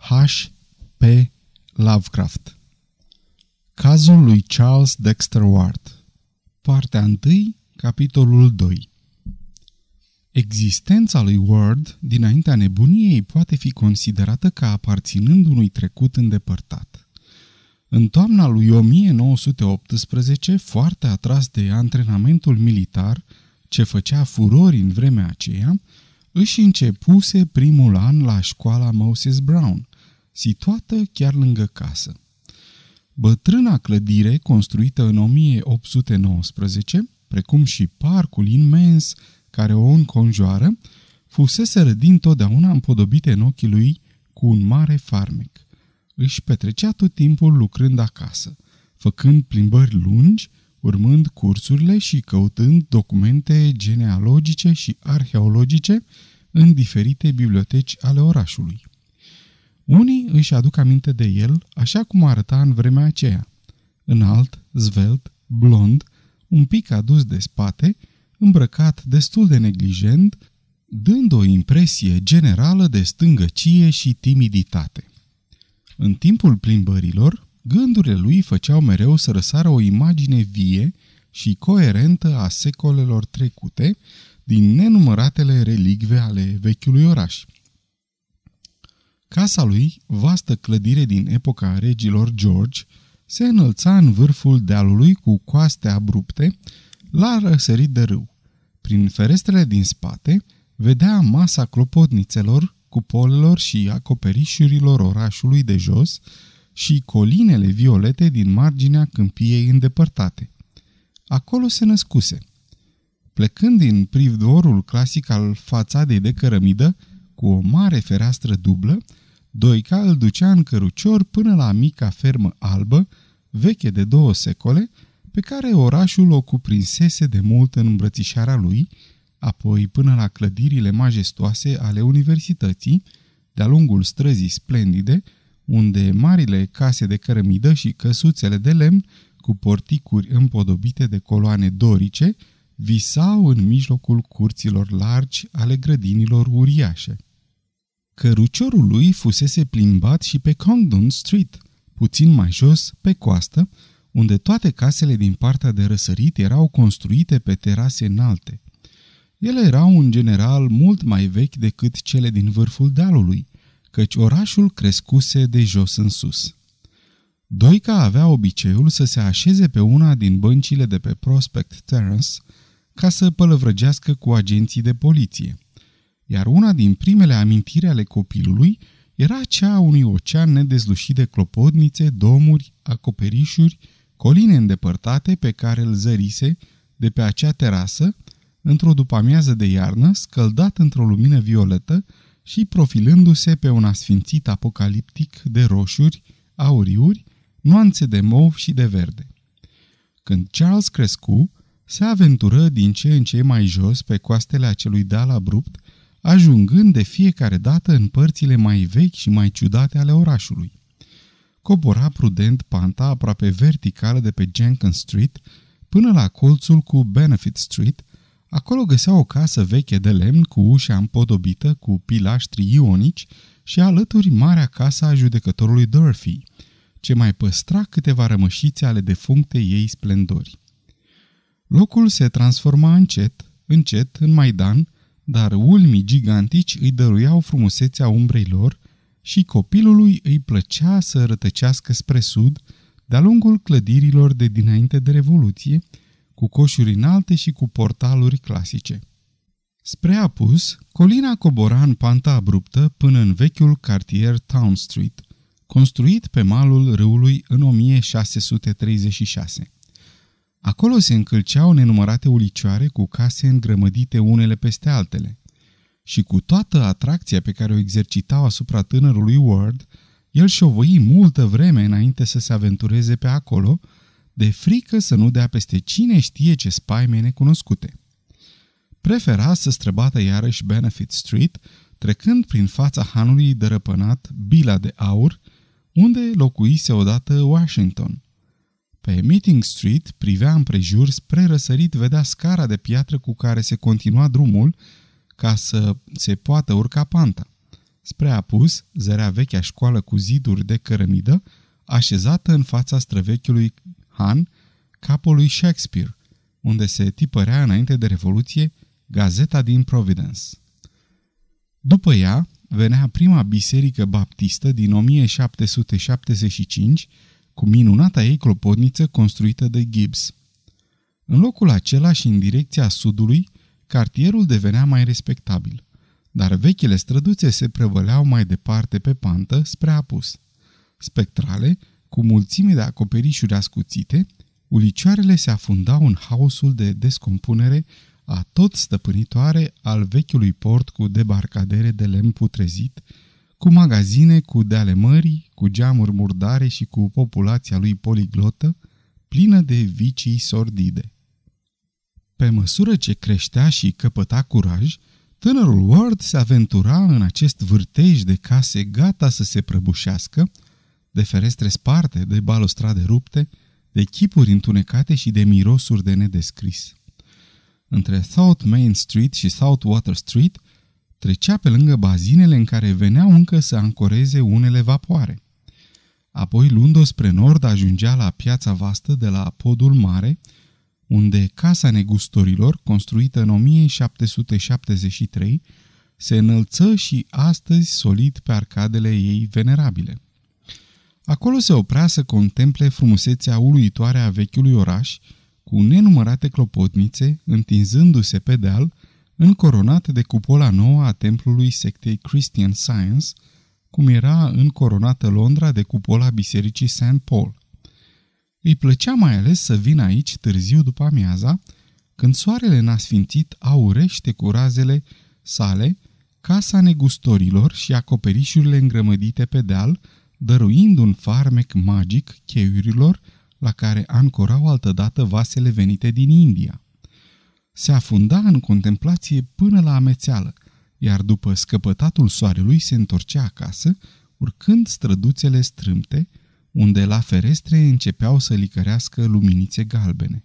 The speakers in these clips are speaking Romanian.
H. P. Lovecraft Cazul lui Charles Dexter Ward Partea 1, capitolul 2 Existența lui Ward dinaintea nebuniei poate fi considerată ca aparținând unui trecut îndepărtat. În toamna lui 1918, foarte atras de antrenamentul militar ce făcea furori în vremea aceea, își începuse primul an la școala Moses Brown, situată chiar lângă casă. Bătrâna clădire, construită în 1819, precum și parcul imens care o înconjoară, fusese din totdeauna împodobite în ochii lui cu un mare farmec. Își petrecea tot timpul lucrând acasă, făcând plimbări lungi, urmând cursurile și căutând documente genealogice și arheologice în diferite biblioteci ale orașului. Unii își aduc aminte de el așa cum arăta în vremea aceea. Înalt, zvelt, blond, un pic adus de spate, îmbrăcat destul de neglijent, dând o impresie generală de stângăcie și timiditate. În timpul plimbărilor, gândurile lui făceau mereu să răsară o imagine vie și coerentă a secolelor trecute din nenumăratele relicve ale vechiului oraș. Casa lui, vastă clădire din epoca regilor George, se înălța în vârful dealului cu coaste abrupte, la răsărit de râu. Prin ferestrele din spate, vedea masa clopotnițelor, cupolelor și acoperișurilor orașului de jos și colinele violete din marginea câmpiei îndepărtate. Acolo se născuse. Plecând din privdorul clasic al fațadei de cărămidă, cu o mare fereastră dublă, Doica îl ducea în cărucior până la mica fermă albă, veche de două secole, pe care orașul o cuprinsese de mult în îmbrățișarea lui, apoi până la clădirile majestoase ale universității, de-a lungul străzii splendide, unde marile case de cărămidă și căsuțele de lemn, cu porticuri împodobite de coloane dorice, visau în mijlocul curților largi ale grădinilor uriașe. Căruciorul lui fusese plimbat și pe Congdon Street, puțin mai jos, pe coastă, unde toate casele din partea de răsărit erau construite pe terase înalte. Ele erau în general mult mai vechi decât cele din vârful dealului, căci orașul crescuse de jos în sus. Doica avea obiceiul să se așeze pe una din băncile de pe Prospect Terrace ca să pălăvrăgească cu agenții de poliție – iar una din primele amintiri ale copilului era cea a unui ocean nedezlușit de clopotnițe, domuri, acoperișuri, coline îndepărtate pe care îl zărise de pe acea terasă, într-o după-amiază de iarnă, scăldat într-o lumină violetă și profilându-se pe un asfințit apocaliptic de roșuri, auriuri, nuanțe de mov și de verde. Când Charles crescu, se aventură din ce în ce mai jos pe coastele acelui deal abrupt, ajungând de fiecare dată în părțile mai vechi și mai ciudate ale orașului. Cobora prudent panta aproape verticală de pe Jenkins Street până la colțul cu Benefit Street, acolo găsea o casă veche de lemn cu ușa împodobită cu pilaștri ionici și alături marea casă a judecătorului Durfee, ce mai păstra câteva rămășițe ale defuncte ei splendori. Locul se transforma încet, încet, în Maidan, dar ulmii gigantici îi dăruiau frumusețea umbrei lor și copilului îi plăcea să rătăcească spre sud, de-a lungul clădirilor de dinainte de Revoluție, cu coșuri înalte și cu portaluri clasice. Spre apus, colina cobora în panta abruptă până în vechiul cartier Town Street, construit pe malul râului în 1636. Acolo se încălceau nenumărate ulicioare cu case îngrămădite unele peste altele. Și cu toată atracția pe care o exercitau asupra tânărului Ward, el șovăi multă vreme înainte să se aventureze pe acolo, de frică să nu dea peste cine știe ce spaime necunoscute. Prefera să străbată iarăși Benefit Street, trecând prin fața hanului dărăpânat Bila de Aur, unde locuise odată Washington – pe Meeting Street privea împrejur spre răsărit, vedea scara de piatră cu care se continua drumul ca să se poată urca panta. Spre apus, zărea vechea școală cu ziduri de cărămidă, așezată în fața străvechiului Han, capului Shakespeare, unde se tipărea înainte de Revoluție Gazeta din Providence. După ea, venea prima biserică baptistă din 1775, cu minunata ei clopotniță construită de Gibbs. În locul acela și în direcția sudului, cartierul devenea mai respectabil, dar vechile străduțe se prevăleau mai departe pe pantă spre apus. Spectrale, cu mulțime de acoperișuri ascuțite, ulicioarele se afundau în haosul de descompunere a tot stăpânitoare al vechiului port cu debarcadere de lemn putrezit, cu magazine cu deale mării, cu geamuri murdare și cu populația lui poliglotă, plină de vicii sordide. Pe măsură ce creștea și căpăta curaj, tânărul Ward se aventura în acest vârtej de case gata să se prăbușească, de ferestre sparte, de balustrade rupte, de chipuri întunecate și de mirosuri de nedescris. Între South Main Street și South Water Street trecea pe lângă bazinele în care veneau încă să ancoreze unele vapoare. Apoi, luând-o spre nord, ajungea la piața vastă de la podul mare, unde casa negustorilor, construită în 1773, se înălță și astăzi solid pe arcadele ei venerabile. Acolo se oprea să contemple frumusețea uluitoare a vechiului oraș, cu nenumărate clopotnițe, întinzându-se pe deal, încoronat de cupola nouă a templului sectei Christian Science, cum era încoronată Londra de cupola bisericii St. Paul. Îi plăcea mai ales să vină aici târziu după amiaza, când soarele n-a sfințit aurește cu razele sale casa negustorilor și acoperișurile îngrămădite pe deal, dăruind un farmec magic cheiurilor la care ancorau altădată vasele venite din India. Se afunda în contemplație până la amețeală, iar după scăpătatul soarelui se întorcea acasă, urcând străduțele strâmte, unde la ferestre începeau să licărească luminițe galbene.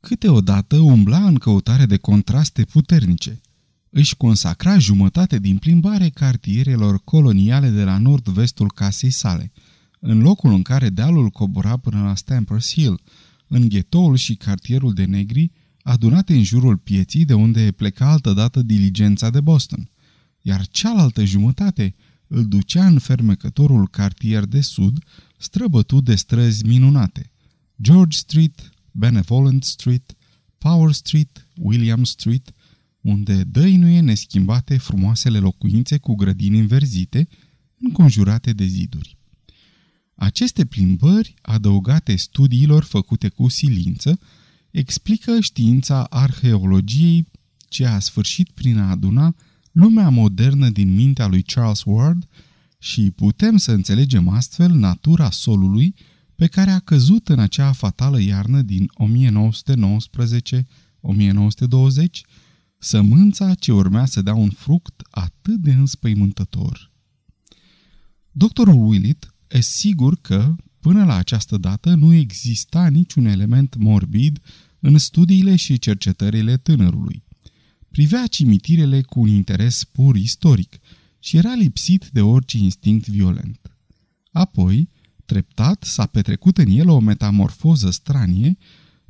Câteodată umbla în căutare de contraste puternice. Își consacra jumătate din plimbare cartierelor coloniale de la nord-vestul casei sale, în locul în care dealul cobora până la Stampers Hill, în ghetoul și cartierul de negri, adunate în jurul pieții de unde pleca altădată diligența de Boston, iar cealaltă jumătate îl ducea în fermecătorul cartier de sud, străbătut de străzi minunate. George Street, Benevolent Street, Power Street, William Street, unde dăinuie neschimbate frumoasele locuințe cu grădini înverzite, înconjurate de ziduri. Aceste plimbări, adăugate studiilor făcute cu silință, explică știința arheologiei ce a sfârșit prin a aduna lumea modernă din mintea lui Charles Ward și putem să înțelegem astfel natura solului pe care a căzut în acea fatală iarnă din 1919-1920, sămânța ce urmea să dea un fruct atât de înspăimântător. Doctorul Willett e sigur că, până la această dată, nu exista niciun element morbid în studiile și cercetările tânărului. Privea cimitirele cu un interes pur istoric și era lipsit de orice instinct violent. Apoi, treptat, s-a petrecut în el o metamorfoză stranie,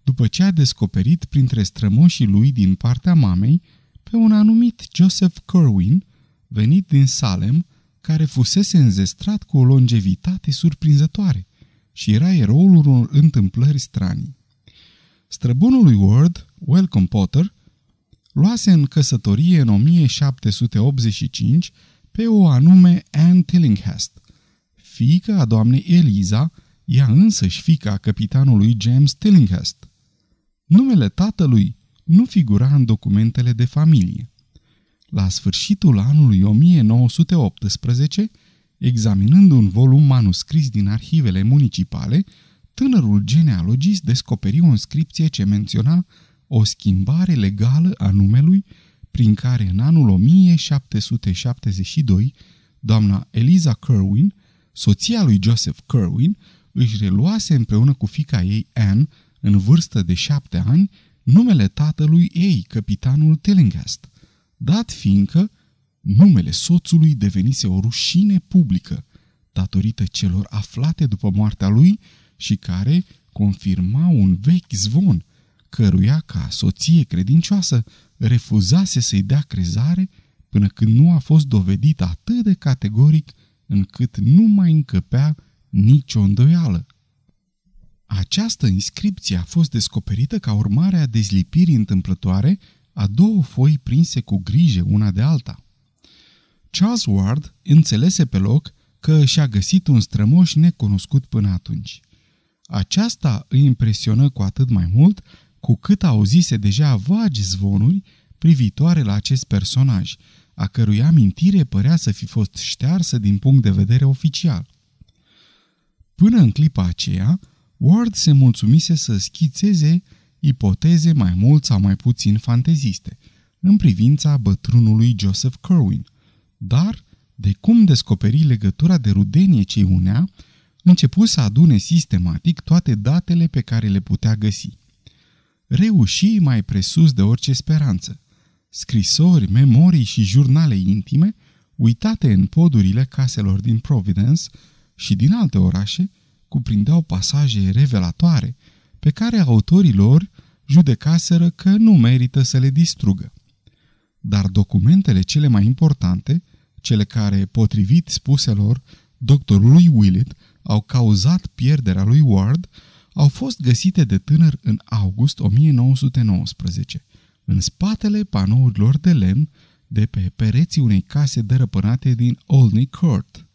după ce a descoperit printre strămoșii lui din partea mamei pe un anumit Joseph Kerwin, venit din Salem, care fusese înzestrat cu o longevitate surprinzătoare și era eroul unor întâmplări stranii. Străbunul lui Ward, Welcome Potter, luase în căsătorie în 1785 pe o anume Anne Tillinghast, fiica a doamnei Eliza, ea însăși fica capitanului James Tillinghast. Numele tatălui nu figura în documentele de familie. La sfârșitul anului 1918, examinând un volum manuscris din arhivele municipale, tânărul genealogist descoperi o inscripție ce menționa o schimbare legală a numelui prin care în anul 1772 doamna Eliza Kerwin, soția lui Joseph Kerwin, își reluase împreună cu fica ei Anne, în vârstă de șapte ani, numele tatălui ei, capitanul Tillinghast, dat fiindcă numele soțului devenise o rușine publică, datorită celor aflate după moartea lui și care confirmau un vechi zvon, căruia ca soție credincioasă refuzase să-i dea crezare până când nu a fost dovedit atât de categoric încât nu mai încăpea nicio îndoială. Această inscripție a fost descoperită ca urmare a dezlipirii întâmplătoare a două foi prinse cu grijă una de alta. Charles Ward înțelese pe loc că și-a găsit un strămoș necunoscut până atunci. Aceasta îi impresionă cu atât mai mult cu cât auzise deja vagi zvonuri privitoare la acest personaj, a cărui amintire părea să fi fost ștearsă din punct de vedere oficial. Până în clipa aceea, Ward se mulțumise să schițeze ipoteze mai mult sau mai puțin fanteziste în privința bătrânului Joseph Kerwin, dar, de cum descoperi legătura de rudenie ce unea, începu să adune sistematic toate datele pe care le putea găsi. Reuși mai presus de orice speranță. Scrisori, memorii și jurnale intime, uitate în podurile caselor din Providence și din alte orașe, cuprindeau pasaje revelatoare pe care autorii lor judecaseră că nu merită să le distrugă. Dar documentele cele mai importante, cele care, potrivit spuselor doctorului Willett, au cauzat pierderea lui Ward, au fost găsite de tânăr în august 1919, în spatele panourilor de lemn de pe pereții unei case dărăpânate din Olney Court.